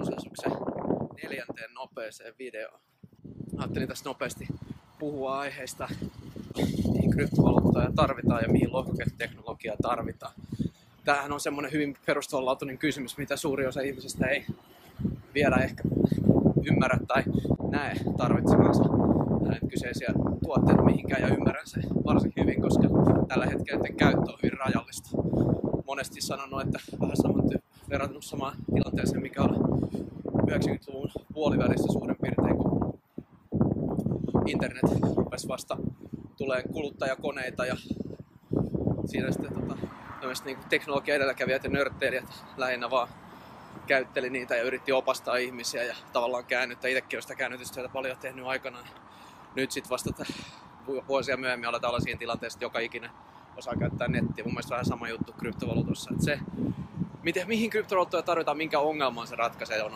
konsensuksen neljänteen nopeeseen videoon. Ajattelin tässä nopeasti puhua aiheista, mihin kryptovaluuttaa tarvitaan ja mihin lohkoketeknologiaa tarvitaan. Tämähän on semmoinen hyvin perustavanlaatuinen kysymys, mitä suuri osa ihmisistä ei vielä ehkä ymmärrä tai näe tarvitsevansa näitä kyseisiä tuotteita mihinkään ja ymmärrän se varsin hyvin, koska tällä hetkellä käyttö on hyvin rajallista. Monesti sanonut, että vähän saman verrattuna samaan tilanteeseen, mikä oli 90-luvun puolivälissä suurin piirtein, kun internet rupesi vasta tulee kuluttajakoneita ja siinä sitten tota, niin teknologia edelläkävijät ja nörtteilijät lähinnä vaan käytteli niitä ja yritti opastaa ihmisiä ja tavallaan käännyttää. Itsekin olen sitä käännytystyötä paljon tehnyt aikanaan. Nyt sitten vasta vuosia myöhemmin aletaan olla siinä tilanteessa, että joka ikinen osaa käyttää nettiä. Mun mielestä vähän sama juttu kryptovaluutossa. Että se, miten, mihin kryptovaluuttoja tarvitaan, minkä ongelman se ratkaisee, on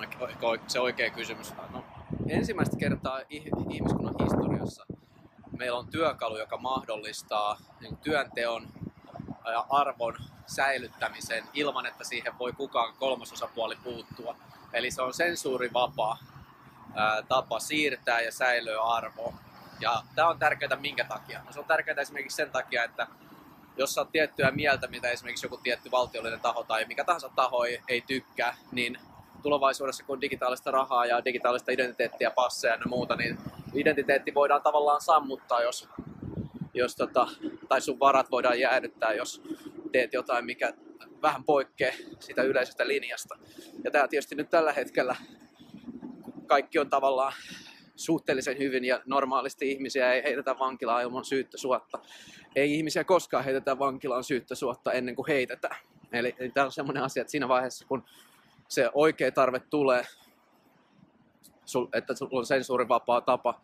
se oikea kysymys. No, ensimmäistä kertaa ihmiskunnan historiassa meillä on työkalu, joka mahdollistaa niin työnteon ja arvon säilyttämisen ilman, että siihen voi kukaan kolmasosapuoli puuttua. Eli se on sensuurivapaa ää, tapa siirtää ja säilöä arvoa. Ja tämä on tärkeää minkä takia? No se on tärkeää esimerkiksi sen takia, että jos on tiettyä mieltä, mitä esimerkiksi joku tietty valtiollinen taho tai mikä tahansa taho ei, ei tykkää, niin tulevaisuudessa kun digitaalista rahaa ja digitaalista identiteettiä, passeja ja muuta, niin identiteetti voidaan tavallaan sammuttaa, jos, jos tota, tai sun varat voidaan jäädyttää, jos teet jotain, mikä vähän poikkeaa sitä yleisestä linjasta. Ja tämä tietysti nyt tällä hetkellä kaikki on tavallaan suhteellisen hyvin ja normaalisti ihmisiä ei heitetä vankilaan ilman syyttä suotta. Ei ihmisiä koskaan heitetä vankilaan syyttä suotta ennen kuin heitetään. Eli, eli tämä on sellainen asia, että siinä vaiheessa kun se oikea tarve tulee, että sulla on sensuurivapaa tapa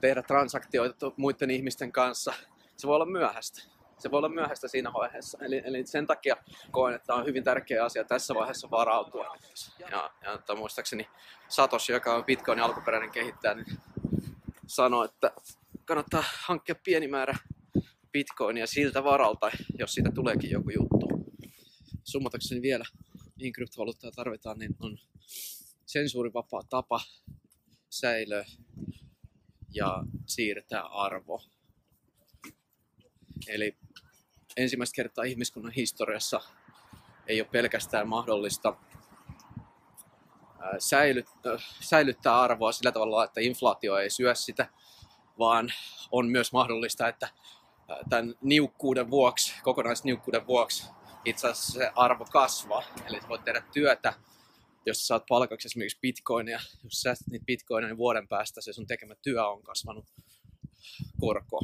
tehdä transaktioita muiden ihmisten kanssa, se voi olla myöhäistä. Se voi olla myöhäistä siinä vaiheessa. Eli, eli sen takia koen, että on hyvin tärkeä asia tässä vaiheessa varautua. Ja, ja että muistaakseni Satoshi, joka on Bitcoinin alkuperäinen kehittäjä, niin sanoi, että kannattaa hankkia pieni määrä Bitcoinia siltä varalta, jos siitä tuleekin joku juttu. Summatakseni vielä, mihin kryptovaluuttaa tarvitaan, niin on sensuurivapaa tapa säilöä ja siirtää arvo. Eli ensimmäistä kertaa ihmiskunnan historiassa ei ole pelkästään mahdollista säilyttää arvoa sillä tavalla, että inflaatio ei syö sitä, vaan on myös mahdollista, että tämän niukkuuden vuoksi, kokonaisniukkuuden vuoksi itse asiassa se arvo kasvaa. Eli voit tehdä työtä, jos saat palkaksi esimerkiksi bitcoinia, jos säästät niitä bitcoinia, niin vuoden päästä se sun tekemä työ on kasvanut korko.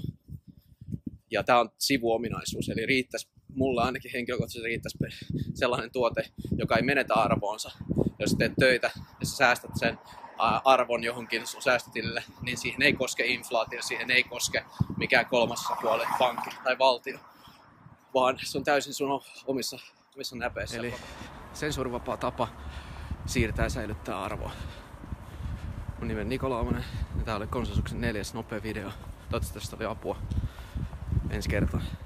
Ja tämä on sivuominaisuus, eli riittäisi, mulla ainakin henkilökohtaisesti riittäisi sellainen tuote, joka ei menetä arvoonsa. Jos teet töitä ja sä säästät sen arvon johonkin sun säästötilille, niin siihen ei koske inflaatio, siihen ei koske mikään kolmas puoli, pankki tai valtio, vaan se on täysin sun omissa, omissa näpeissä. Eli sensuurivapaa tapa siirtää ja säilyttää arvoa. Mun nimi on Nikola Omanen ja tää oli konsensuksen neljäs nopea video. Toivottavasti tästä oli apua ensi kertaa.